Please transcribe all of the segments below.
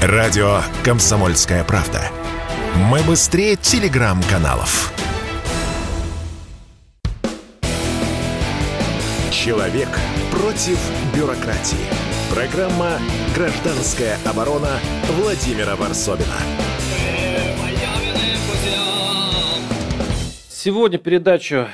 Радио «Комсомольская правда». Мы быстрее телеграм-каналов. Человек против бюрократии. Программа «Гражданская оборона» Владимира Варсобина. Сегодня передачу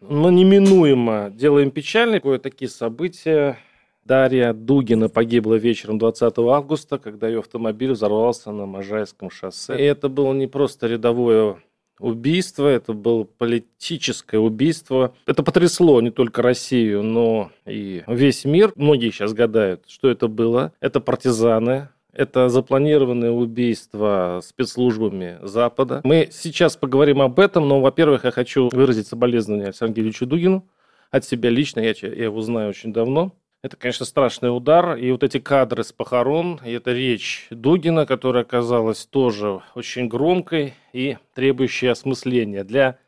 мы неминуемо делаем печальной. Кое-такие события Дарья Дугина погибла вечером 20 августа, когда ее автомобиль взорвался на Можайском шоссе. И это было не просто рядовое убийство, это было политическое убийство. Это потрясло не только Россию, но и весь мир. Многие сейчас гадают, что это было. Это партизаны, это запланированное убийство спецслужбами Запада. Мы сейчас поговорим об этом, но, во-первых, я хочу выразить соболезнования Александру Дугину. От себя лично, я, я его знаю очень давно. Это, конечно, страшный удар. И вот эти кадры с похорон, и эта речь Дугина, которая оказалась тоже очень громкой и требующей осмысления. Для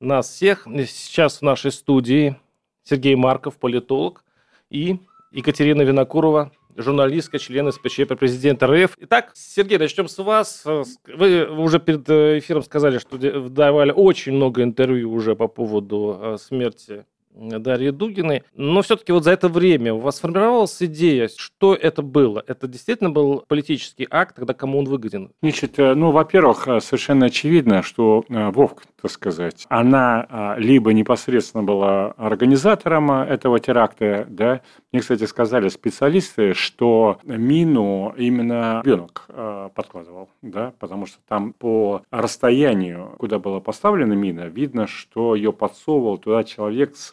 нас всех сейчас в нашей студии Сергей Марков, политолог, и Екатерина Винокурова, журналистка, член СПЧ при президента РФ. Итак, Сергей, начнем с вас. Вы уже перед эфиром сказали, что давали очень много интервью уже по поводу э, смерти Дарьи Дугиной. Но все-таки вот за это время у вас сформировалась идея, что это было? Это действительно был политический акт, тогда кому он выгоден? Значит, э, ну, во-первых, э, совершенно очевидно, что э, Вовк, так сказать, она либо непосредственно была организатором этого теракта, да, мне, кстати, сказали специалисты, что мину именно ребенок подкладывал, да, потому что там по расстоянию, куда была поставлена мина, видно, что ее подсовывал туда человек с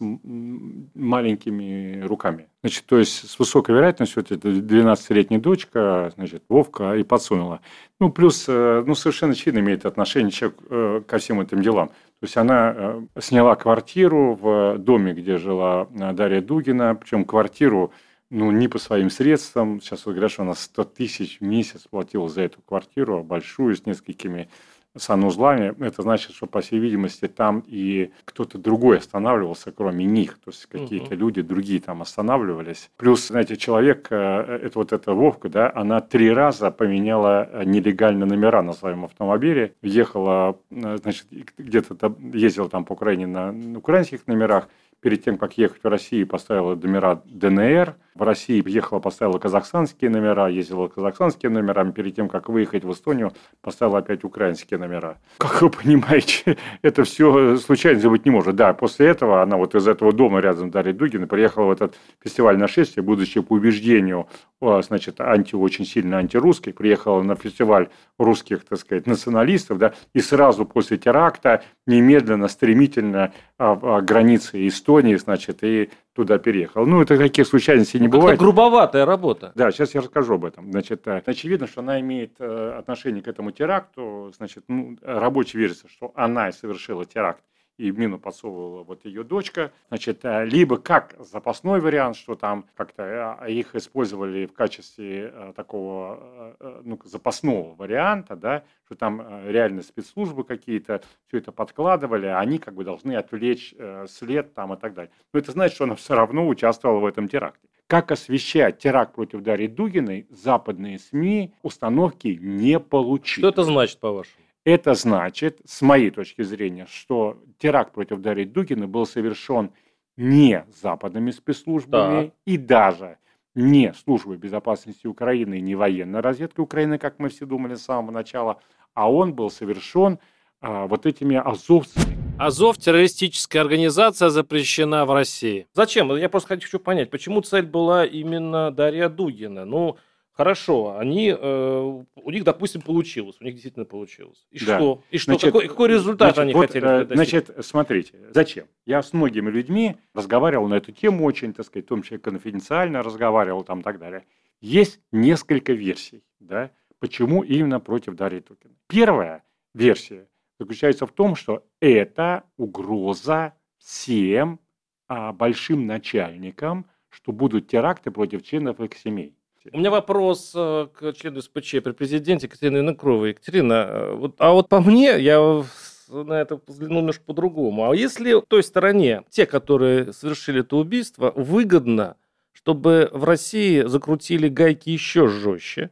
маленькими руками. Значит, то есть с высокой вероятностью вот эта 12-летняя дочка, значит, Вовка и подсунула. Ну, плюс, э, ну, совершенно очевидно имеет отношение человек э, ко всем этим делам. То есть она э, сняла квартиру в доме, где жила Дарья Дугина, причем квартиру ну, не по своим средствам. Сейчас вот говорят, что она 100 тысяч в месяц платила за эту квартиру, большую, с несколькими санузлами, это значит, что, по всей видимости, там и кто-то другой останавливался, кроме них. То есть какие-то угу. люди другие там останавливались. Плюс, знаете, человек, э, это вот эта Вовка, да, она три раза поменяла э, нелегально номера на своем автомобиле. Ехала, э, значит, где-то ездила там по Украине на украинских номерах, перед тем, как ехать в Россию, поставила номера ДНР. В России ехала, поставила казахстанские номера, ездила казахстанские номера. Перед тем, как выехать в Эстонию, поставила опять украинские номера. Как вы понимаете, это все случайно быть не может. Да, после этого она вот из этого дома рядом с Дарьей Дугиной приехала в этот фестиваль нашествия, будучи по убеждению, значит, анти, очень сильно антирусской, приехала на фестиваль русских, так сказать, националистов, да, и сразу после теракта немедленно, стремительно а, а, границы Эстонии, значит, и туда переехал. Ну, это таких случайностей не ну, бывает. Это грубоватая работа. Да, сейчас я расскажу об этом. Значит, э, очевидно, что она имеет э, отношение к этому теракту. Значит, ну, рабочая версия, что она совершила теракт и мину подсовывала вот ее дочка. Значит, э, либо как запасной вариант, что там как-то э, их использовали в качестве э, такого ну, запасного варианта, да, что там реально спецслужбы какие-то все это подкладывали, а они как бы должны отвлечь след там и так далее. Но это значит, что она все равно участвовала в этом теракте. Как освещать теракт против Дарьи Дугиной, западные СМИ установки не получили. Что это значит, по-вашему? Это значит, с моей точки зрения, что теракт против Дарьи Дугина был совершен не западными спецслужбами да. и даже не службой безопасности Украины и не военной разведкой Украины, как мы все думали с самого начала, а он был совершен а, вот этими азовцами. Азов – террористическая организация, запрещена в России. Зачем? Я просто хочу понять, почему цель была именно Дарья Дугина? Ну, Хорошо, они, э, у них, допустим, получилось, у них действительно получилось. И да. что? И что? Значит, какой, какой результат значит, они вот, хотели достичь? Значит, смотрите, зачем? Я с многими людьми разговаривал на эту тему очень, так сказать, в том числе конфиденциально разговаривал там и так далее. Есть несколько версий, да, почему именно против Дарьи Тукиной. Первая версия заключается в том, что это угроза всем а, большим начальникам, что будут теракты против членов их семей. У меня вопрос э, к члену СПЧ при президенте Екатерине Януковой. Екатерина, э, вот, а вот по мне, я на это взглянул немножко по-другому. А если той стороне те, которые совершили это убийство, выгодно, чтобы в России закрутили гайки еще жестче,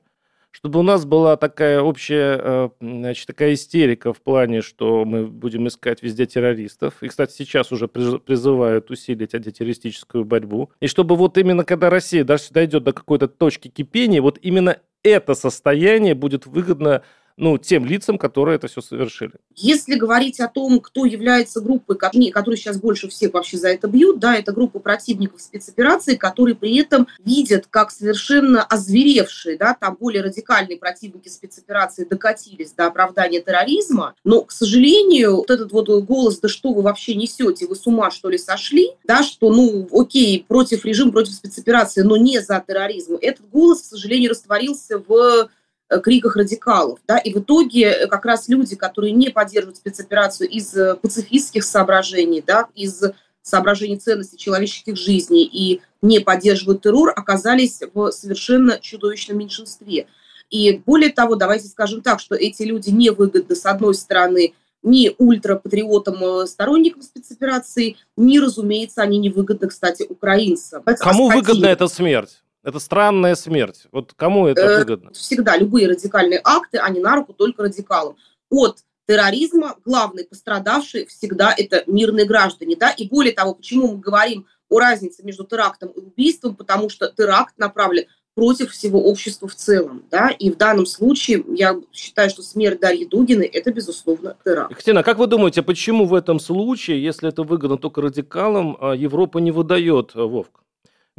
чтобы у нас была такая общая, э, значит, такая истерика в плане, что мы будем искать везде террористов. И, кстати, сейчас уже призывают усилить антитеррористическую борьбу. И чтобы вот именно когда Россия дойдет до какой-то точки кипения, вот именно это состояние будет выгодно ну, тем лицам, которые это все совершили. Если говорить о том, кто является группой, которые сейчас больше всех вообще за это бьют, да, это группа противников спецоперации, которые при этом видят, как совершенно озверевшие, да, там более радикальные противники спецоперации докатились до оправдания терроризма, но, к сожалению, вот этот вот голос, да что вы вообще несете, вы с ума что ли сошли, да, что, ну, окей, против режима, против спецоперации, но не за терроризм, этот голос, к сожалению, растворился в криках радикалов. Да? И в итоге э, как раз люди, которые не поддерживают спецоперацию из э, пацифистских соображений, да, из соображений ценности человеческих жизней и не поддерживают террор, оказались в совершенно чудовищном меньшинстве. И более того, давайте скажем так, что эти люди невыгодны, с одной стороны, ни ультрапатриотам, сторонникам спецоперации, ни, разумеется, они невыгодны, кстати, украинцам. Кому выгодна эта смерть? Это странная смерть. Вот кому это э, выгодно? Всегда любые радикальные акты, они на руку только радикалам. От терроризма главный пострадавший всегда это мирные граждане. Да? И более того, почему мы говорим о разнице между терактом и убийством, потому что теракт направлен против всего общества в целом. Да? И в данном случае я считаю, что смерть Дарьи Дугиной – это, безусловно, теракт. Екатерина, как вы думаете, почему в этом случае, если это выгодно только радикалам, а Европа не выдает э, Вовк?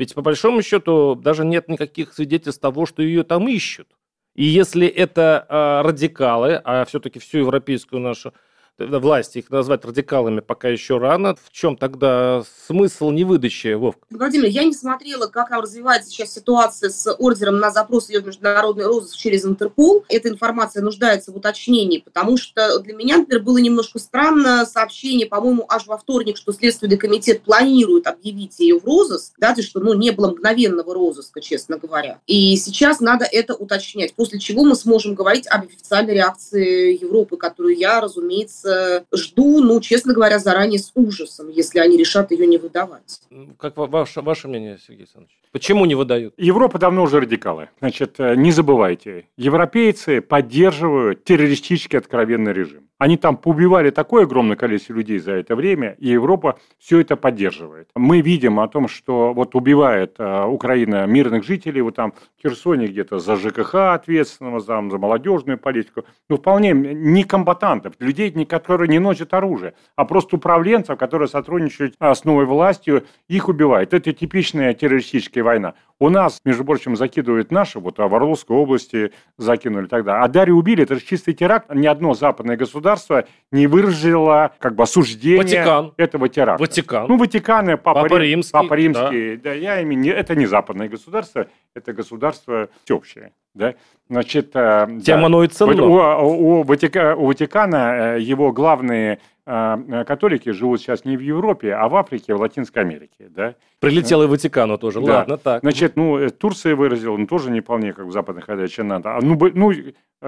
Ведь по большому счету даже нет никаких свидетельств того, что ее там ищут. И если это э, радикалы, а все-таки всю европейскую нашу власти их назвать радикалами пока еще рано. В чем тогда смысл невыдачи, Вовка? Владимир, я не смотрела, как развивается сейчас ситуация с ордером на запрос ее в международный розыск через Интерпол. Эта информация нуждается в уточнении, потому что для меня, например, было немножко странно сообщение, по-моему, аж во вторник, что Следственный комитет планирует объявить ее в розыск, да, то, что ну, не было мгновенного розыска, честно говоря. И сейчас надо это уточнять, после чего мы сможем говорить об официальной реакции Европы, которую я, разумеется, Э, жду, ну, честно говоря, заранее с ужасом, если они решат ее не выдавать. Как ваше, ваше мнение, Сергей Александрович? Почему не выдают? Европа давно уже радикалы. Значит, э, не забывайте, европейцы поддерживают террористический откровенный режим. Они там поубивали такое огромное количество людей за это время, и Европа все это поддерживает. Мы видим о том, что вот убивает э, Украина мирных жителей, вот там в Херсоне где-то за ЖКХ ответственного, за, за молодежную политику, ну, вполне не комбатантов, людей, которые не носят оружие, а просто управленцев, которые сотрудничают а, с новой властью, их убивают. Это типичная террористическая война. У нас, между прочим, закидывают наши, вот а в Орловской области закинули тогда. А Дарью убили, это же чистый теракт. Ни одно западное государство не выразило как бы осуждение Ватикан. этого теракта. Ватикан. Ну, Ватикан и Папа, Папа Римский. Папа Римский. Да. Да, я имею, это не западное государство, это государство всеобщее. Да? Значит, э, Тема да. ценно. У, у, Ватика, у Ватикана э, его главные э, католики живут сейчас не в Европе, а в Африке, в Латинской Америке. Да? Прилетел и Ватикану тоже. Да. Ладно, так. Значит, ну, Турция выразила, ну, тоже не вполне как в западных ходячая надо. А, ну, ну,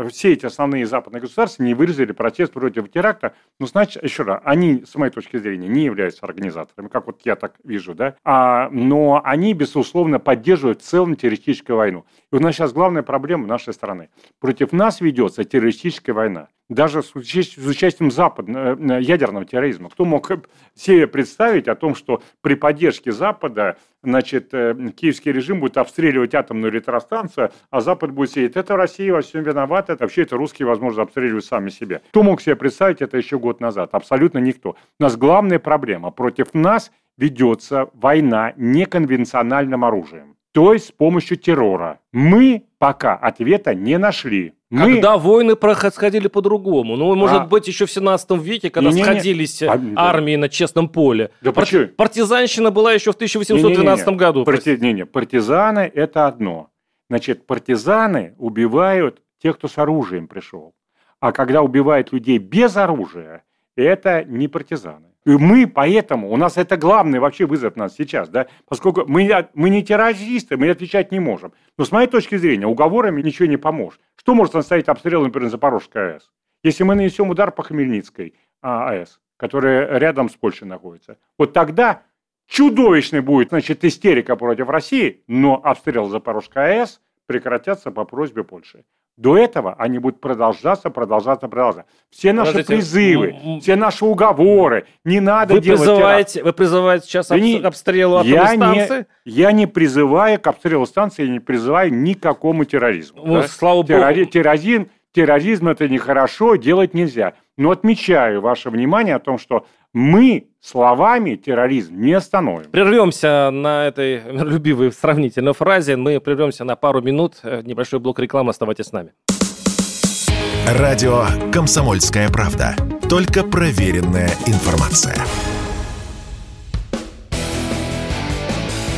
все эти основные западные государства не выразили протест против теракта. Ну, значит, еще раз, они, с моей точки зрения, не являются организаторами, как вот я так вижу, да, а, но они, безусловно, поддерживают в целом террористическую войну. И у нас сейчас главная проблема нашей страны. Против нас ведется террористическая война. Даже с, участием западного э, ядерного терроризма. Кто мог себе представить о том, что при поддержке Запада значит, э, киевский режим будет обстреливать атомную электростанцию, а Запад будет сидеть. Это Россия во всем виновата, это вообще это русские, возможно, обстреливают сами себя. Кто мог себе представить это еще год назад? Абсолютно никто. У нас главная проблема. Против нас ведется война неконвенциональным оружием то есть с помощью террора. Мы пока ответа не нашли. Мы... Когда войны происходили по-другому. Ну, может а... быть, еще в 17 веке, когда не, не, сходились а, армии на честном поле. Да Пар... почему? Партизанщина была еще в 1812 не, не, не. году. Парти... Не, не. Партизаны – это одно. Значит, партизаны убивают тех, кто с оружием пришел. А когда убивают людей без оружия, это не партизаны. И мы поэтому, у нас это главный вообще вызов нас сейчас, да, поскольку мы, мы не террористы, мы отвечать не можем. Но с моей точки зрения, уговорами ничего не поможет. Что может остановить обстрел, например, Запорожской АЭС? Если мы нанесем удар по Хмельницкой а, АЭС, которая рядом с Польшей находится, вот тогда чудовищный будет, значит, истерика против России, но обстрел Запорожской АЭС прекратятся по просьбе Польши. До этого они будут продолжаться, продолжаться, продолжаться. Все наши Подождите, призывы, все наши уговоры, не надо вы делать призываете, теракт. Вы призываете сейчас об, не, обстрелу я станции? Не, я не призываю к обстрелу станции, я не призываю никакому терроризму. Ну, да? слава Террори, богу. Терроризм, терроризм это нехорошо, делать нельзя. Но отмечаю ваше внимание о том, что мы словами терроризм не остановим. Прервемся на этой любимой сравнительной фразе. Мы прервемся на пару минут. Небольшой блок рекламы. Оставайтесь с нами. Радио «Комсомольская правда». Только проверенная информация.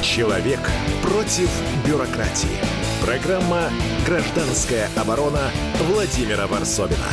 Человек против бюрократии. Программа «Гражданская оборона» Владимира Варсобина.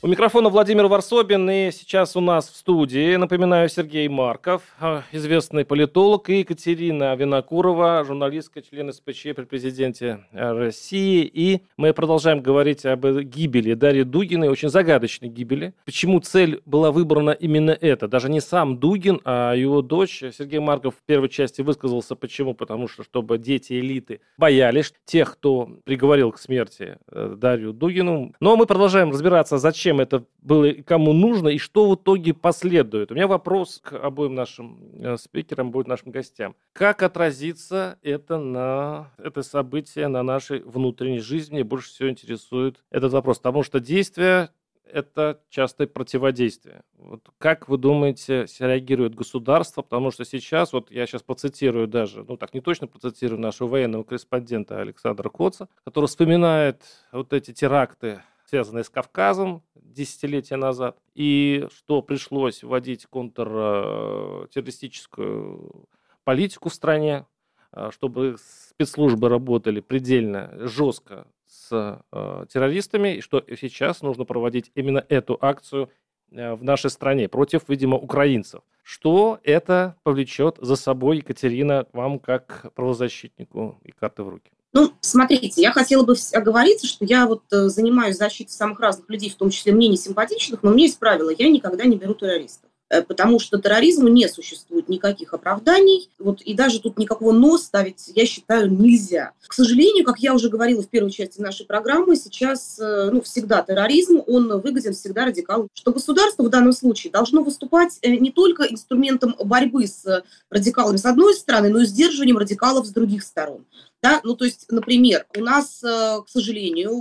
У микрофона Владимир Варсобин, и сейчас у нас в студии, напоминаю, Сергей Марков, а, известный политолог, и Екатерина Винокурова, журналистка, член СПЧ при президенте а, России. И мы продолжаем говорить об гибели Дарьи Дугиной, очень загадочной гибели. Почему цель была выбрана именно эта? Даже не сам Дугин, а его дочь. Сергей Марков в первой части высказался, почему? Потому что, чтобы дети элиты боялись тех, кто приговорил к смерти э, Дарью Дугину. Но мы продолжаем разбираться, зачем зачем это было кому нужно, и что в итоге последует. У меня вопрос к обоим нашим э, спикерам, будет нашим гостям. Как отразится это на это событие на нашей внутренней жизни? Мне больше всего интересует этот вопрос, потому что действия это частое противодействие. Вот как вы думаете, реагирует государство? Потому что сейчас, вот я сейчас процитирую даже, ну так не точно процитирую нашего военного корреспондента Александра Коца, который вспоминает вот эти теракты связанные с Кавказом десятилетия назад, и что пришлось вводить контртеррористическую политику в стране, а, чтобы спецслужбы работали предельно жестко с э, террористами, и что сейчас нужно проводить именно эту акцию э, в нашей стране против, видимо, украинцев. Что это повлечет за собой, Екатерина, вам как правозащитнику и карты в руки? Ну, смотрите, я хотела бы оговориться, что я вот э, занимаюсь защитой самых разных людей, в том числе мне не симпатичных, но у меня есть правило, я никогда не беру террористов э, потому что терроризму не существует никаких оправданий, вот, и даже тут никакого «но» ставить, я считаю, нельзя. К сожалению, как я уже говорила в первой части нашей программы, сейчас э, ну, всегда терроризм, он выгоден всегда радикалам. Что государство в данном случае должно выступать не только инструментом борьбы с радикалами с одной стороны, но и сдерживанием радикалов с других сторон. Да? Ну, то есть, например, у нас, э, к сожалению,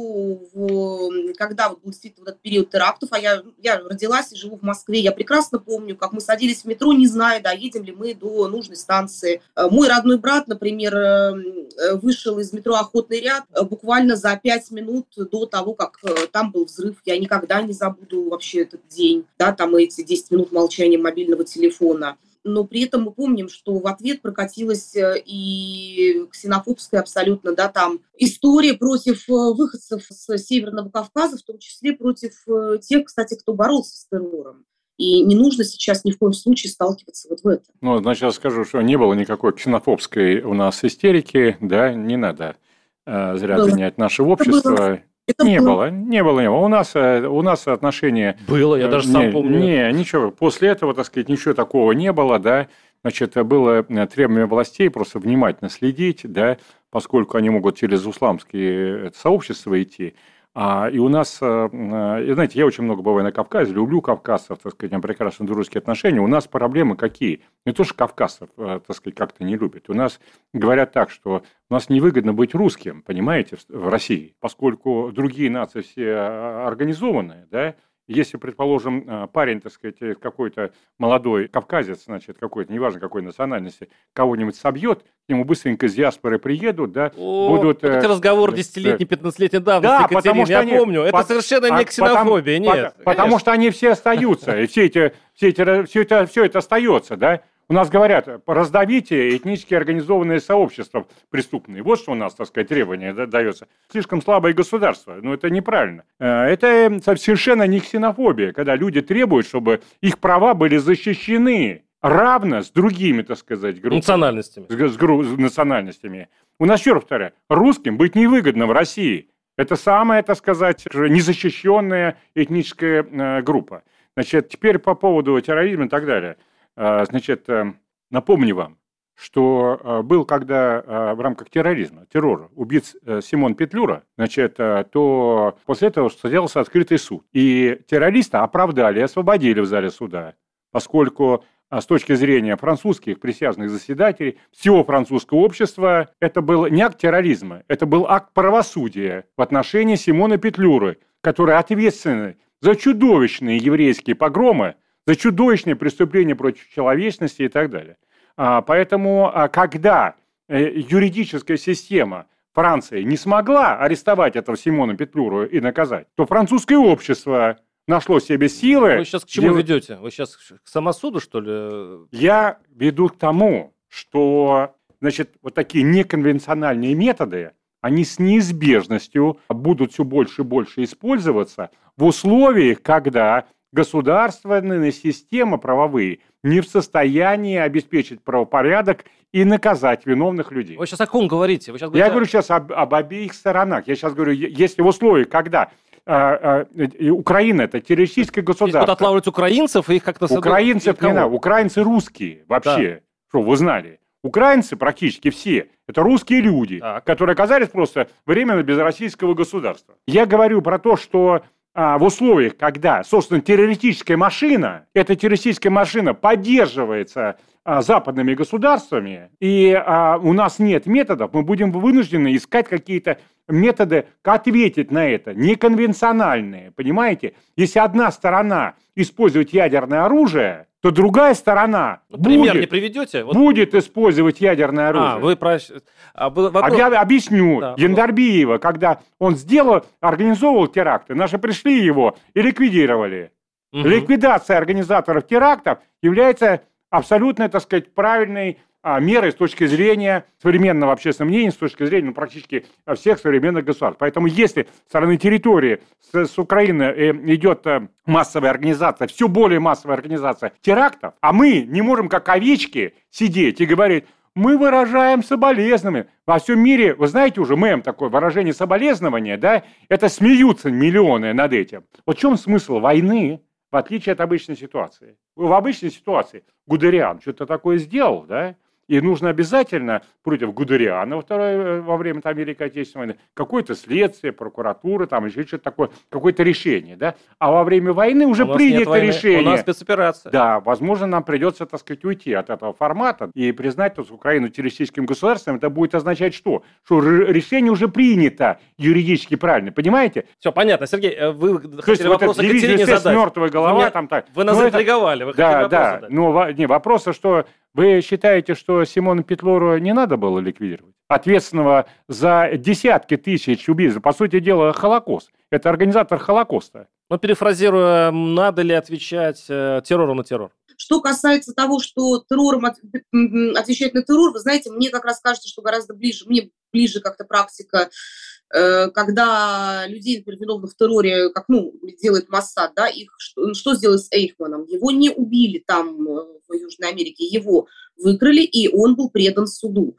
в, когда вот был действительно вот этот период терактов, а я, я родилась и живу в Москве, я прекрасно помню, как мы садились в метро, не зная, доедем ли мы до нужной станции. Э, мой родной брат, например, э, вышел из метро «Охотный ряд» буквально за пять минут до того, как там был взрыв. Я никогда не забуду вообще этот день, да, там эти 10 минут молчания мобильного телефона но при этом мы помним, что в ответ прокатилась э, и ксенофобская абсолютно, да, там история против э, выходцев с Северного Кавказа, в том числе против э, тех, кстати, кто боролся с террором. И не нужно сейчас ни в коем случае сталкиваться вот в этом. Ну, значит, я скажу, что не было никакой ксенофобской у нас истерики, да, не надо э, зря было. гонять наше общество. Это не было. было, не было, не было. У нас, э, у нас отношения... Было, я даже сам не, помню. Не, ничего. После этого, так сказать, ничего такого не было, да. Значит, было э, требование властей просто внимательно следить, да, поскольку они могут через исламские сообщества идти. А, и у нас, э, э, знаете, я очень много бываю на Кавказе, люблю кавказцев, так сказать, прекрасные дружеские отношения. У нас проблемы какие? Не то, что кавказцев, э, так сказать, как-то не любят. У нас говорят так, что у нас невыгодно быть русским, понимаете, в России, поскольку другие нации все организованные, да, если, предположим, э, парень, так сказать, э, какой-то молодой кавказец, значит, какой-то, неважно какой национальности, кого-нибудь собьет, к нему быстренько из диаспоры приедут, да, О, будут... Это э, разговор десятилетний, пятнадцатилетней давности, да, потому что я они, помню. Это по, совершенно не ксенофобия, потому, нет. Потому что они все остаются, и все, эти, все, эти, все, это, все это остается, да. У нас говорят, раздавите этнически организованные сообщества преступные. Вот что у нас, так сказать, требование дается. Слишком слабое государство. Но это неправильно. Э, это совершенно не ксенофобия, когда люди требуют, чтобы их права были защищены равно с другими, так сказать, группами. Национальностями. С, с, с национальностями. У нас, еще раз повторяю, русским быть невыгодно в России. Это самая, так сказать, незащищенная этническая э, группа. Значит, теперь по поводу терроризма и так далее. А, значит, э, напомню вам, что э, был, когда э, в рамках терроризма, террора, убит Симон Петлюра, значит, то после этого состоялся открытый суд. И террориста оправдали, освободили в зале суда, поскольку с точки зрения французских присяжных заседателей, всего французского общества, это был не акт терроризма, это был акт правосудия в отношении Симона Петлюры, который ответственный за чудовищные еврейские погромы, за чудовищные преступления против человечности и так далее. А, поэтому, а, когда э, юридическая система Франции не смогла арестовать этого Симона Петлюру и наказать, то французское общество нашло себе силы. Вы сейчас к чему делать... ведете? Вы сейчас к самосуду, что ли? Я веду к тому, что значит, вот такие неконвенциональные методы, они с неизбежностью будут все больше и больше использоваться в условиях, когда государственные системы правовые не в состоянии обеспечить правопорядок и наказать виновных людей. Вы сейчас о ком говорите? Вы сейчас говорите... Я говорю сейчас об, об обеих сторонах. Я сейчас говорю, если в условиях, когда а, а, Украина это террористическое государство. Будут отлавливать украинцев и их как-то... Украинцев не надо. Украинцы русские вообще. Да. Что, вы знали? Украинцы практически все это русские люди, так. которые оказались просто временно без российского государства. Я говорю про то, что а, в условиях, когда, собственно, террористическая машина, эта террористическая машина поддерживается западными государствами, и а, у нас нет методов, мы будем вынуждены искать какие-то методы ответить на это, неконвенциональные, понимаете? Если одна сторона использует ядерное оружие, то другая сторона Пример будет, не приведете? Вот... будет использовать ядерное оружие. А, вы про... а, вопрос... Я объясню. Да. Яндарбиева, когда он сделал, организовывал теракты, наши пришли его и ликвидировали. Угу. Ликвидация организаторов терактов является абсолютно, так сказать, правильной а, меры с точки зрения современного общественного мнения, с точки зрения ну, практически всех современных государств. Поэтому если со стороны территории с, с Украины э, идет э, массовая организация, все более массовая организация терактов, а мы не можем как овечки сидеть и говорить, мы выражаем соболезнования. Во всем мире, вы знаете уже мем такое, выражение соболезнования, да, это смеются миллионы над этим. Вот в чем смысл войны, в отличие от обычной ситуации? В обычной ситуации Гудериан что-то такое сделал, да, и нужно обязательно против Гудериана во, второй, э, во время там, Великой Отечественной войны какое-то следствие, прокуратура, там еще что-то такое, какое-то решение. Да? А во время войны уже принято решение. У нас спецоперация. Да, возможно, нам придется, так сказать, уйти от этого формата и признать то, Украину террористическим государством. Это будет означать что? Что решение уже принято юридически правильно. Понимаете? Все, понятно. Сергей, э, вы то хотели вот вопрос Екатерине задать. мертвая голова. Вы, там, так. вы нас ну, заинтриговали. Вы да, да. Задать. Но не, вопросы, что вы считаете, что Симона Петлору не надо было ликвидировать? Ответственного за десятки тысяч убийств. По сути дела, Холокост. Это организатор Холокоста. Ну, перефразируя, надо ли отвечать э, террором на террор? Что касается того, что террором от, отвечать на террор, вы знаете, мне как раз кажется, что гораздо ближе, мне ближе как-то практика когда людей, например, виновных в терроре, как, ну, делает Моссад, да, их, что, что сделали с Эйхманом? Его не убили там, э, в Южной Америке, его выкрали, и он был предан суду.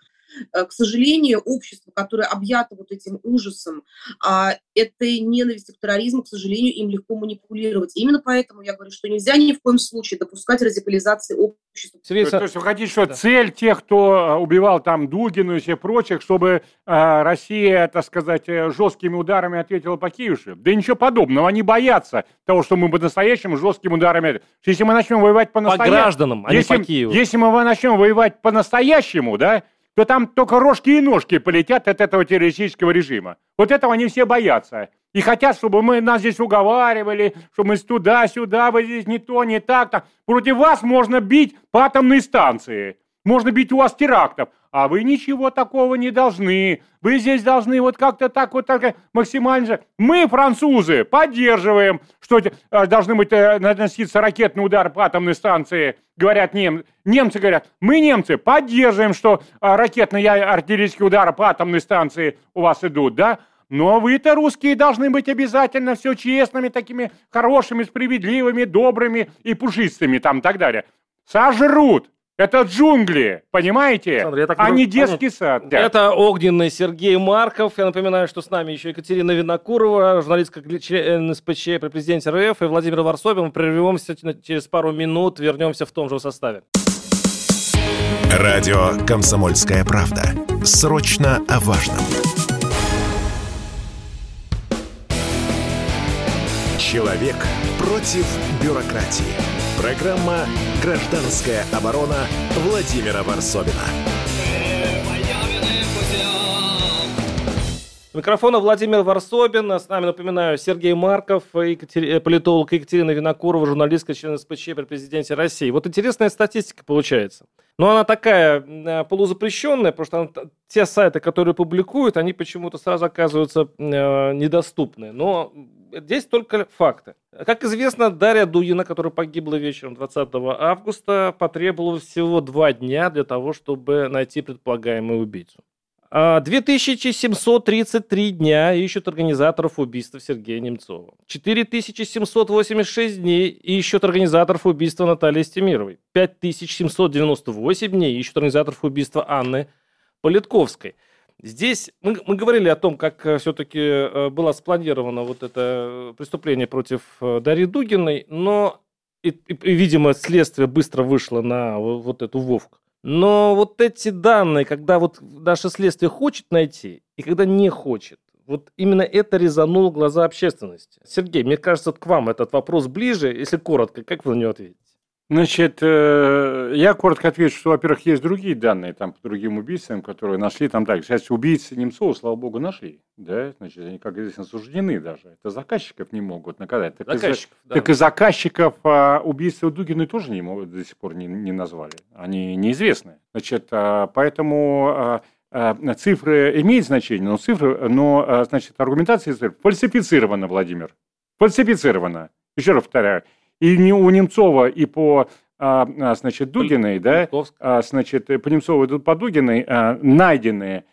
Э, к сожалению, общество, которое объято вот этим ужасом, а, этой ненависти к терроризму, к сожалению, им легко манипулировать. Именно поэтому я говорю, что нельзя ни в коем случае допускать радикализации общества. То, то есть вы хотите, что да. цель тех, кто э, убивал там Дугину и всех прочих, чтобы э, Россия, так сказать, жесткими ударами ответила по Киеву? Да ничего подобного. Они боятся того, что мы по-настоящему жесткими ударами... Если мы начнем воевать по-настоящему... По гражданам, а если, не по Киеву. Если мы начнем воевать по-настоящему, да, то там только рожки и ножки полетят от этого террористического режима. Вот этого они все боятся. И хотят, чтобы мы нас здесь уговаривали, чтобы мы туда-сюда, вы здесь не то, не так. -то. Против вас можно бить по атомной станции. Можно бить у вас терактов. А вы ничего такого не должны. Вы здесь должны вот как-то так вот так максимально... Мы, французы, поддерживаем, что э, должны быть э, наноситься ракетный удар по атомной станции. Говорят нем... немцы, говорят, мы, немцы, поддерживаем, что э, ракетные артиллерийские удары по атомной станции у вас идут, да? Но вы-то, русские, должны быть обязательно все честными, такими хорошими, справедливыми, добрыми и пушистыми там и так далее. Сожрут, это джунгли, понимаете? Александр, я так а не детский сад. Да. Это огненный Сергей Марков. Я напоминаю, что с нами еще Екатерина Винокурова, журналистка член СПЧ при президенте РФ, и Владимир Варсобин. Мы прервемся через пару минут, вернемся в том же составе. Радио «Комсомольская правда». Срочно о важном. Человек против бюрократии. Программа «Гражданская оборона» Владимира Варсовина. микрофона Владимир Варсобин. С нами, напоминаю, Сергей Марков, Екатери... политолог Екатерина Винокурова, журналистка, член СПЧ при президенте России. Вот интересная статистика получается. Но она такая э, полузапрещенная, потому что она, те сайты, которые публикуют, они почему-то сразу оказываются э, недоступны. Но здесь только факты. Как известно, Дарья Дугина, которая погибла вечером 20 августа, потребовала всего два дня для того, чтобы найти предполагаемую убийцу. 2733 а, дня ищут организаторов убийства Сергея Немцова. 4786 дней ищут организаторов убийства Натальи Стемировой. 5798 дней ищут организаторов убийства Анны Политковской. Здесь мы, мы говорили о том, как э, все-таки э, было спланировано вот это преступление против э, Дарьи Дугиной, но, и, и, видимо, следствие быстро вышло на вот эту Вовку. Но вот эти данные, когда вот наше следствие хочет найти и когда не хочет, вот именно это резануло глаза общественности. Сергей, мне кажется, к вам этот вопрос ближе. Если коротко, как вы на него ответите? Значит, э, я коротко отвечу, что, во-первых, есть другие данные там по другим убийцам, которые нашли там так. Сейчас убийцы Немцова, слава богу, нашли. Да? Значит, они, как известно, осуждены даже. Это заказчиков не могут наказать. Так заказчиков, и, да. Так и заказчиков а убийцы Дугиной тоже не могут, до сих пор не, не назвали. Они неизвестны. Значит, а, поэтому а, а, цифры имеют значение, но цифры, но, значит, аргументация фальсифицирована, Владимир. Фальсифицирована. Еще раз повторяю и не у Немцова, и по а, а, значит, Дугиной, да, а, значит, по Немцову и по Дугиной найдены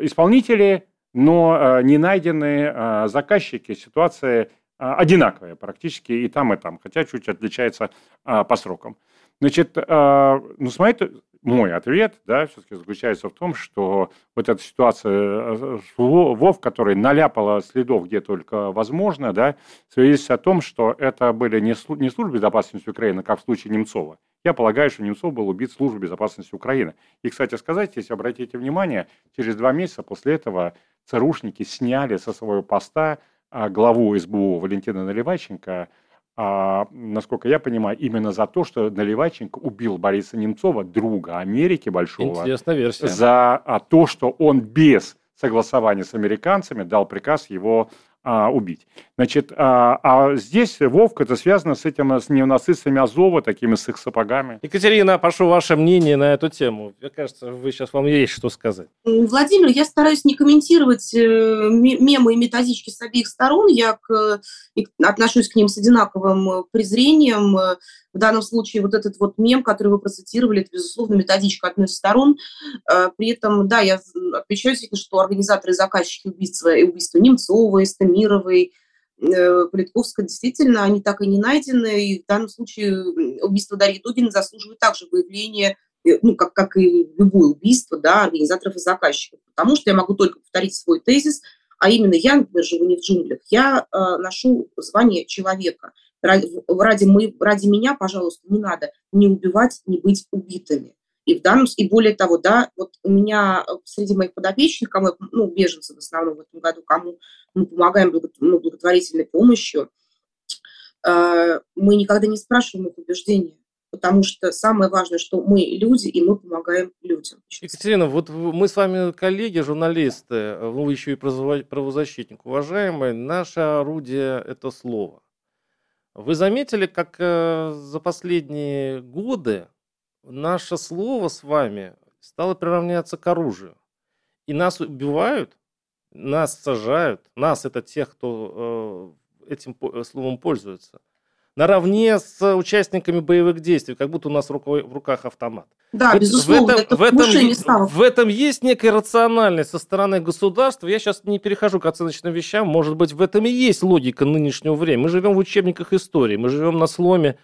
исполнители, но не найдены заказчики. Ситуация одинаковая практически и там, и там, хотя чуть отличается по срокам. Значит, ну, смотрите, мой ответ, да, все-таки заключается в том, что вот эта ситуация э, ВОВ, которая наляпала следов где только возможно, да, свидетельствует о том, что это были не службы безопасности Украины, как в случае Немцова. Я полагаю, что Немцов был убит службой безопасности Украины. И, кстати сказать, если обратите внимание, через два месяца после этого ЦРУшники сняли со своего поста а, главу СБУ Валентина Наливайченко, а, насколько я понимаю, именно за то, что Наливайченко убил Бориса Немцова, друга Америки большого. Интересная версия. За а, то, что он без согласования с американцами дал приказ его а, убить. Значит, а, а здесь Вовка это связано с этим, с неонацистами Азова, такими с их сапогами. Екатерина, прошу ваше мнение на эту тему. Мне кажется, вы сейчас вам есть что сказать. Владимир, я стараюсь не комментировать э, мемы и методички с обеих сторон. Я к, отношусь к ним с одинаковым презрением. В данном случае вот этот вот мем, который вы процитировали, это, безусловно, методичка одной из сторон. Э, при этом, да, я отвечаю, что организаторы и заказчики убийства, и убийства Немцова, Истамировой, э, Политковская, действительно, они так и не найдены. И в данном случае убийство Дарьи Дугина заслуживает также выявления э, ну, как, как и любое убийство, да, организаторов и заказчиков. Потому что я могу только повторить свой тезис, а именно я, например, живу не в джунглях, я э, ношу звание человека – ради, мы, ради меня, пожалуйста, не надо не убивать, не быть убитыми. И в данном, и более того, да, вот у меня среди моих подопечных, кому, ну, беженцев в основном в этом году, кому мы помогаем ну, благотворительной помощью, э, мы никогда не спрашиваем их убеждения, потому что самое важное, что мы люди, и мы помогаем людям. Екатерина, вот мы с вами коллеги, журналисты, вы еще и правозащитник, уважаемые, наше орудие – это слово. Вы заметили, как э, за последние годы наше слово с вами стало приравняться к оружию. И нас убивают, нас сажают, нас это тех, кто э, этим словом пользуется – наравне с участниками боевых действий, как будто у нас в руках автомат. Да, безусловно, в этом, это в этом, в этом есть некая рациональность со стороны государства. Я сейчас не перехожу к оценочным вещам. Может быть, в этом и есть логика нынешнего времени. Мы живем в учебниках истории, мы живем на сломе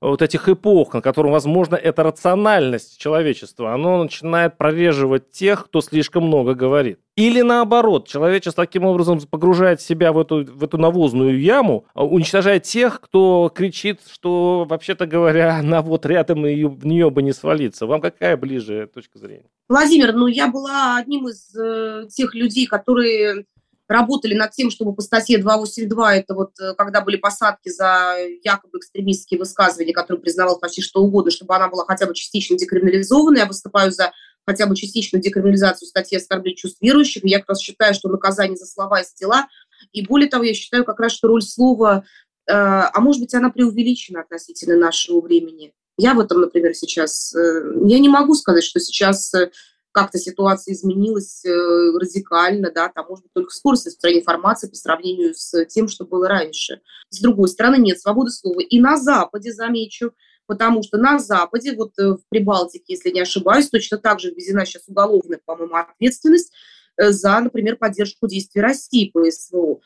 вот этих эпох, на котором, возможно, эта рациональность человечества, оно начинает прореживать тех, кто слишком много говорит. Или наоборот, человечество таким образом погружает себя в эту, в эту навозную яму, а уничтожает тех, кто кричит, что, вообще-то говоря, на вот рядом и в нее бы не свалиться. Вам какая ближе точка зрения? Владимир, ну я была одним из э, тех людей, которые работали над тем, чтобы по статье 282, это вот э, когда были посадки за якобы экстремистские высказывания, которые признавал почти что угодно, чтобы она была хотя бы частично декриминализована. Я выступаю за хотя бы частичную декриминализацию статьи оскорбления чувств верующих. Я как раз считаю, что наказание за слова и за дела. И более того, я считаю как раз, что роль слова, э, а может быть, она преувеличена относительно нашего времени. Я в этом, например, сейчас, э, я не могу сказать, что сейчас э, как-то ситуация изменилась э, радикально, да, там может быть только скорость распространения информации по сравнению с тем, что было раньше. С другой стороны, нет свободы слова. И на Западе, замечу, потому что на Западе, вот в Прибалтике, если не ошибаюсь, точно так же введена сейчас уголовная, по-моему, ответственность за, например, поддержку действий России по СВО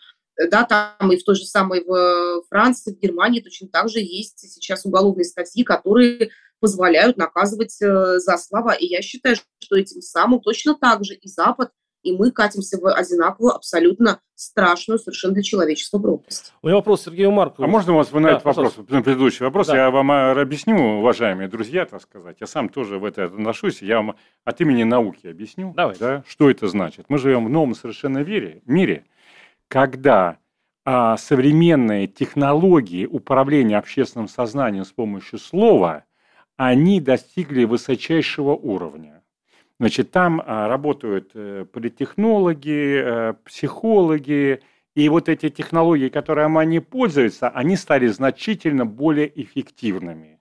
да, там и в той же самой в Франции, в Германии точно так же есть сейчас уголовные статьи, которые позволяют наказывать э, за слова. И я считаю, что этим самым точно так же и Запад, и мы катимся в одинаковую, абсолютно страшную совершенно для человечества пропасть. У меня вопрос Сергею Маркову. А можно у вас вы на да, этот вопрос, на предыдущий вопрос? Да. Я вам э, объясню, уважаемые друзья, так сказать. Я сам тоже в это отношусь. Я вам от имени науки объясню, Давай. Да, что это значит. Мы живем в новом совершенно мире, мире когда а, современные технологии управления общественным сознанием с помощью слова, они достигли высочайшего уровня. Значит, там а, работают э, политтехнологи, э, психологи, и вот эти технологии, которыми они пользуются, они стали значительно более эффективными.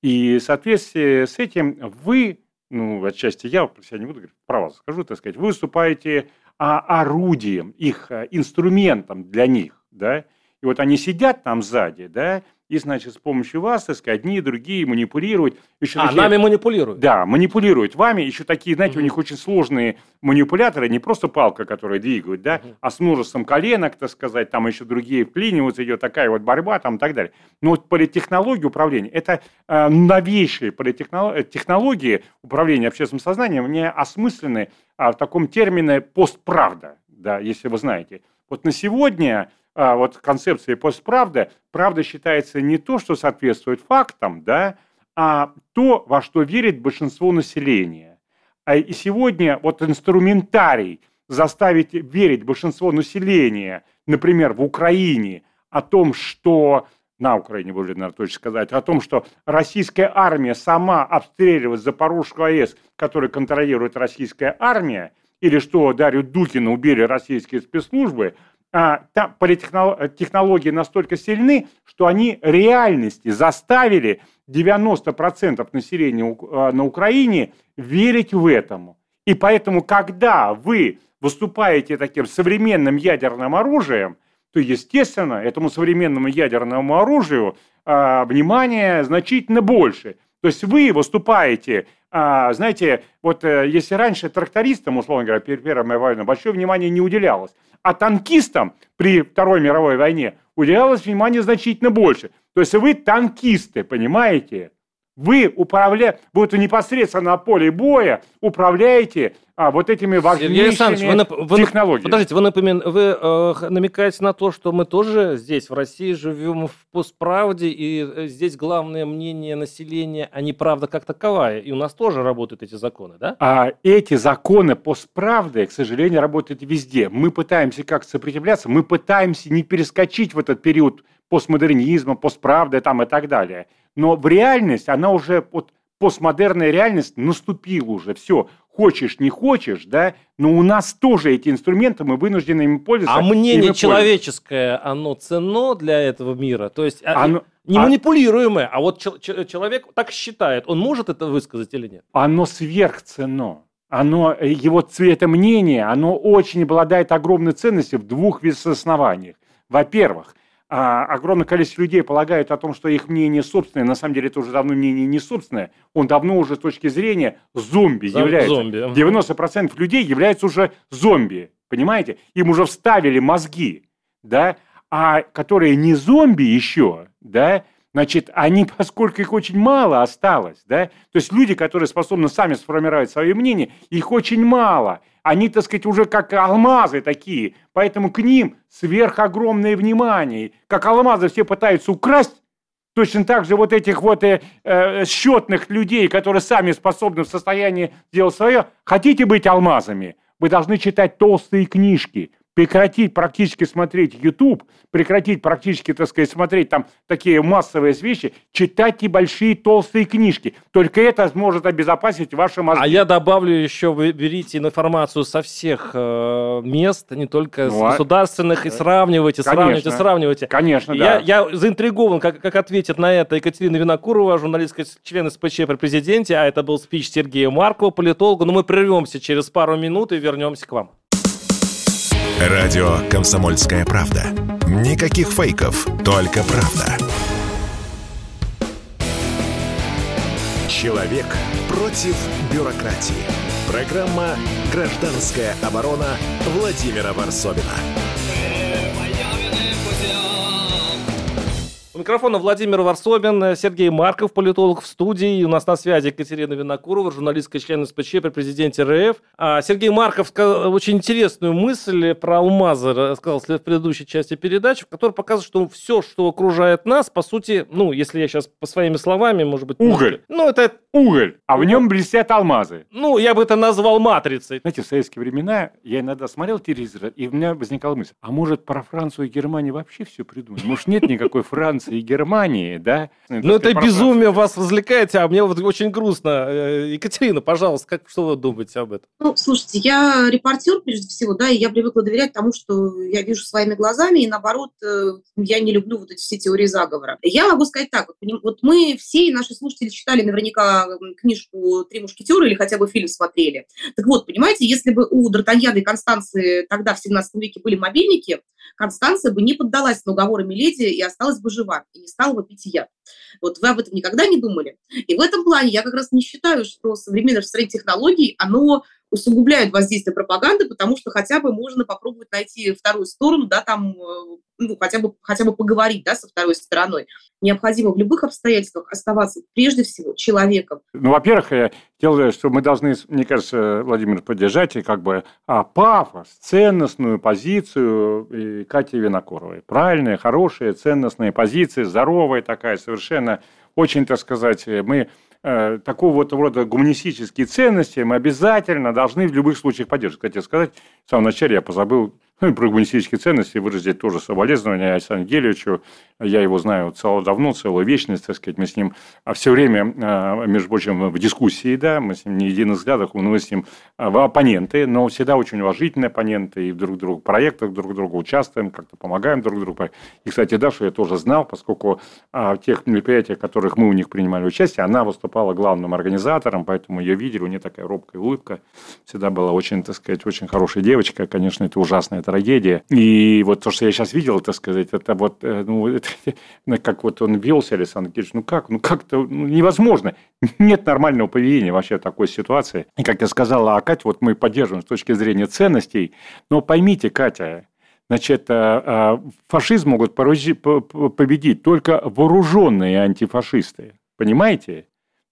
И в соответствии с этим вы, ну, отчасти я, про себя не буду говорить, про вас скажу, так сказать, вы выступаете а орудием, их э, инструментом для них, да, и вот они сидят там сзади, да, и, значит, с помощью вас, так сказать, одни и другие манипулируют. Еще а, такие, нами манипулируют? Да, манипулируют вами. Еще такие, знаете, угу. у них очень сложные манипуляторы, не просто палка, которая двигают, да, угу. а с множеством коленок, так сказать, там еще другие вклиниваются, идет такая вот борьба там и так далее. Но вот политтехнологии управления, это э, новейшие политтехнологии управления общественным сознанием, не осмыслены а, в таком термине постправда, да, если вы знаете. Вот на сегодня а, вот концепции постправда, правда считается не то, что соответствует фактам, да, а то, во что верит большинство населения. А и сегодня вот инструментарий заставить верить большинство населения, например, в Украине, о том, что на Украине, наверное, точно сказать, о том, что российская армия сама обстреливает Запорожскую АЭС, который контролирует российская армия, или что Дарью Дукину убили российские спецслужбы – там политтехнологии настолько сильны, что они реальности заставили 90% населения а, на Украине верить в этому. И поэтому, когда вы выступаете таким современным ядерным оружием, то, естественно, этому современному ядерному оружию а, внимание значительно больше. То есть вы выступаете а, знаете, вот э, если раньше трактористам, условно говоря, перед Первой мировой войной большое внимание не уделялось, а танкистам при Второй мировой войне уделялось внимание значительно больше. То есть вы танкисты, понимаете? Вы управляете, вы непосредственно на поле боя управляете а, вот этими важнейшими вы, вы, технологиями. Подождите, вы, напомин, вы э, намекаете на то, что мы тоже здесь, в России, живем в постправде, и э, здесь главное мнение населения, а не правда как таковая. И у нас тоже работают эти законы, да? А эти законы постправды, к сожалению, работают везде. Мы пытаемся как сопротивляться, мы пытаемся не перескочить в этот период постмодернизма, постправды там и так далее. Но в реальность, она уже, вот постмодерная реальность наступила уже, все, хочешь, не хочешь, да, но у нас тоже эти инструменты, мы вынуждены ими пользоваться. А мнение человеческое, оно ценно для этого мира? То есть а, оно, не а, манипулируемое, а вот человек так считает, он может это высказать или нет? Оно сверхценно. Оно, его цветомнение, оно очень обладает огромной ценностью в двух основаниях. Во-первых, а, огромное количество людей полагают о том, что их мнение собственное, на самом деле это уже давно мнение не собственное, он давно уже с точки зрения зомби Зом, является. Зомби. 90% людей являются уже зомби, понимаете? Им уже вставили мозги, да, а которые не зомби еще, да, Значит, они, поскольку их очень мало осталось, да, то есть люди, которые способны сами сформировать свое мнение, их очень мало. Они, так сказать, уже как алмазы такие, поэтому к ним сверхогромное внимание. Как алмазы все пытаются украсть, Точно так же вот этих вот э, э, счетных людей, которые сами способны в состоянии сделать свое, хотите быть алмазами, вы должны читать толстые книжки, прекратить практически смотреть YouTube, прекратить практически, так сказать, смотреть там такие массовые вещи, читайте большие толстые книжки. Только это сможет обезопасить ваши мозги. А я добавлю еще, вы берите информацию со всех э, мест, не только ну, с государственных, и сравнивайте, конечно, сравнивайте, сравнивайте. Конечно, я, да. Я заинтригован, как, как ответит на это Екатерина Винокурова, журналистская член СПЧ при президенте, а это был спич Сергея Маркова, политолога. Но мы прервемся через пару минут и вернемся к вам. Радио «Комсомольская правда». Никаких фейков, только правда. Человек против бюрократии. Программа «Гражданская оборона» Владимира Варсовина. У микрофона Владимир Варсобин, Сергей Марков, политолог в студии. И у нас на связи Екатерина Винокурова, журналистская член СПЧ при президенте РФ. А Сергей Марков сказал очень интересную мысль про алмазы, рассказал в предыдущей части передачи, в которой показывает, что все, что окружает нас, по сути, ну, если я сейчас по своими словами, может быть... Уголь. Ну, это... Уголь. А в нем блестят алмазы. Ну, я бы это назвал матрицей. Знаете, в советские времена я иногда смотрел телевизор, и у меня возникала мысль, а может, про Францию и Германию вообще все придумали? Может, нет никакой Франции и Германии, да? Ну, это безумие вас развлекает, а мне вот очень грустно. Э, Екатерина, пожалуйста, как, что вы думаете об этом? Ну, слушайте, я репортер, прежде всего, да, и я привыкла доверять тому, что я вижу своими глазами, и наоборот, э, я не люблю вот эти все теории заговора. Я могу сказать так, вот мы все, и наши слушатели читали наверняка книжку «Три мушкетера» или хотя бы фильм смотрели. Так вот, понимаете, если бы у Д'Артаньяна и Констанции тогда, в 17 веке, были мобильники, Констанция бы не поддалась на уговоры Миледи и осталась бы жива, и не стала бы пить яд. Вот вы об этом никогда не думали? И в этом плане я как раз не считаю, что современное строение технологий, оно усугубляют воздействие пропаганды, потому что хотя бы можно попробовать найти вторую сторону, да, там, э, ну, хотя бы, хотя бы поговорить, да, со второй стороной. Необходимо в любых обстоятельствах оставаться прежде всего человеком. Ну, во-первых, я делаю, что мы должны, мне кажется, Владимир, поддержать и как бы а, пафос, ценностную позицию и Кати Винокуровой. Правильная, хорошая, ценностная позиция, здоровая такая, совершенно очень, так сказать, мы Э, такого вот рода гуманистические ценности мы обязательно должны в любых случаях поддерживать. Кстати, сказать, в самом начале я позабыл ну, и про гуманистические ценности выразить тоже соболезнования Александру Гелевичу. Я его знаю цело давно, целую вечность, так сказать. Мы с ним а, все время, а, между прочим, в дискуссии, да, мы с ним не единых взглядах, мы с ним а, оппоненты, но всегда очень уважительные оппоненты, и друг другу проектах друг другу участвуем, как-то помогаем друг другу. И, кстати, Дашу я тоже знал, поскольку в тех мероприятиях, в которых мы у них принимали участие, она выступала главным организатором, поэтому ее видели, у нее такая робкая улыбка, всегда была очень, так сказать, очень хорошая девочка. Конечно, это ужасная трагедия. И вот то, что я сейчас видел, так сказать, это вот, э, ну, это, как вот он велся, Александр Георгиевич, ну как, ну как-то ну, невозможно. Нет нормального поведения вообще в такой ситуации. И как я сказала, а Катя, вот мы поддерживаем с точки зрения ценностей, но поймите, Катя, Значит, э, э, фашизм могут победить только вооруженные антифашисты. Понимаете?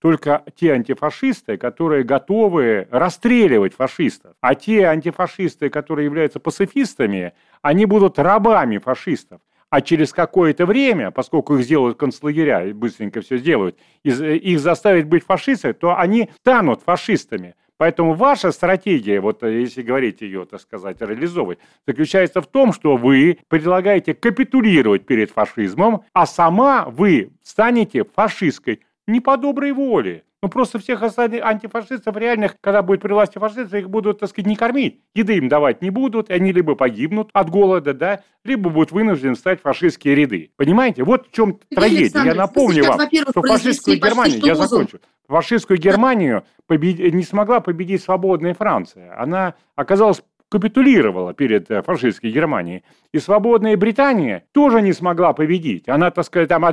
Только те антифашисты, которые готовы расстреливать фашистов. А те антифашисты, которые являются пацифистами, они будут рабами фашистов. А через какое-то время, поскольку их сделают концлагеря и быстренько все сделают, их заставить быть фашистами, то они станут фашистами. Поэтому ваша стратегия, вот если говорить ее, так сказать, реализовывать, заключается в том, что вы предлагаете капитулировать перед фашизмом, а сама вы станете фашистской не по доброй воле. Ну, просто всех остальных антифашистов реальных, когда будет при власти фашисты, их будут, так сказать, не кормить. Еды им давать не будут, и они либо погибнут от голода, да, либо будут вынуждены стать фашистские ряды. Понимаете? Вот в чем трагедия. Я напомню вам, что фашистскую Германию, я закончу, фашистскую Германию побед... не смогла победить свободная Франция. Она оказалась капитулировала перед э, фашистской Германией. И свободная Британия тоже не смогла победить. Она, так сказать, там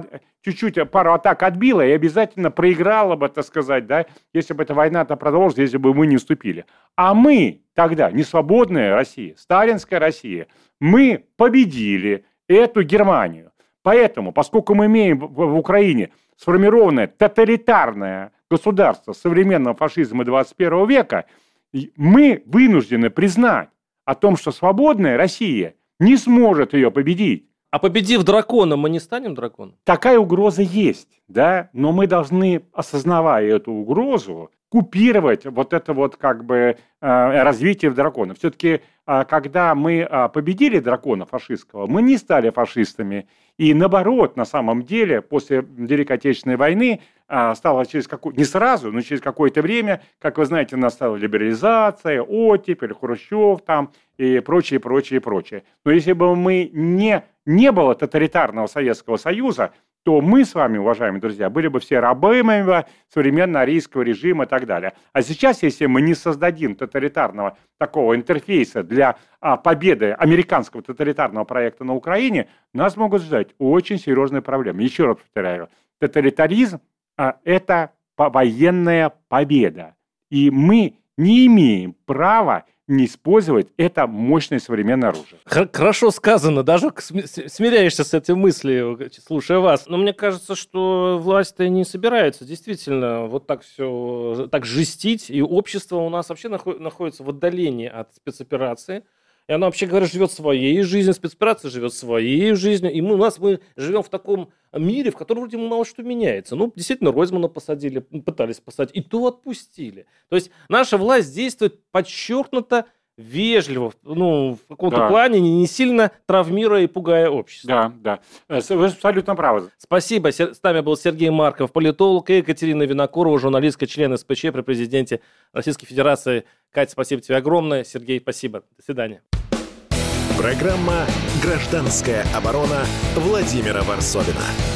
чуть-чуть пару атак отбила и обязательно проиграла бы, так сказать, да, если бы эта война-то продолжилась, если бы мы не вступили. А мы тогда, не свободная Россия, сталинская Россия, мы победили эту Германию. Поэтому, поскольку мы имеем в, Украине сформированное тоталитарное государство современного фашизма 21 века, мы вынуждены признать о том, что свободная Россия не сможет ее победить. А победив дракона, мы не станем драконом? Такая угроза есть, да, но мы должны, осознавая эту угрозу, купировать вот это вот как бы э, развитие дракона. Все-таки, э, когда мы э, победили дракона фашистского, мы не стали фашистами. И наоборот, на самом деле, после Великой Отечественной войны стало через какое не сразу, но через какое-то время, как вы знаете, настала либерализация, оттепель, Хрущев там и прочее, прочее, прочее. Но если бы мы не, не было тоталитарного Советского Союза, то мы с вами, уважаемые друзья, были бы все рабами современного арийского режима и так далее. А сейчас, если мы не создадим тоталитарного такого интерфейса для а, победы американского тоталитарного проекта на Украине, нас могут ждать очень серьезные проблемы. Еще раз повторяю, тоталитаризм а, – это военная победа. И мы не имеем права не использовать это мощное современное оружие. Хорошо сказано, даже смиряешься с этой мыслью, слушая вас. Но мне кажется, что власть-то не собирается действительно вот так все, так жестить, и общество у нас вообще находится в отдалении от спецоперации. И она, вообще говоря, живет своей жизнью, спецоперация живет своей жизнью. И мы, у нас мы живем в таком мире, в котором вроде мало что меняется. Ну, действительно, Ройзмана посадили, пытались посадить, и то отпустили. То есть наша власть действует подчеркнуто вежливо, ну, в каком-то да. плане, не сильно травмируя и пугая общество. Да, да. Э, вы абсолютно правы. Спасибо. С нами был Сергей Марков, политолог, и Екатерина Винокурова, журналистка, член СПЧ при президенте Российской Федерации. Катя, спасибо тебе огромное. Сергей, спасибо. До свидания. Программа «Гражданская оборона» Владимира Варсовина.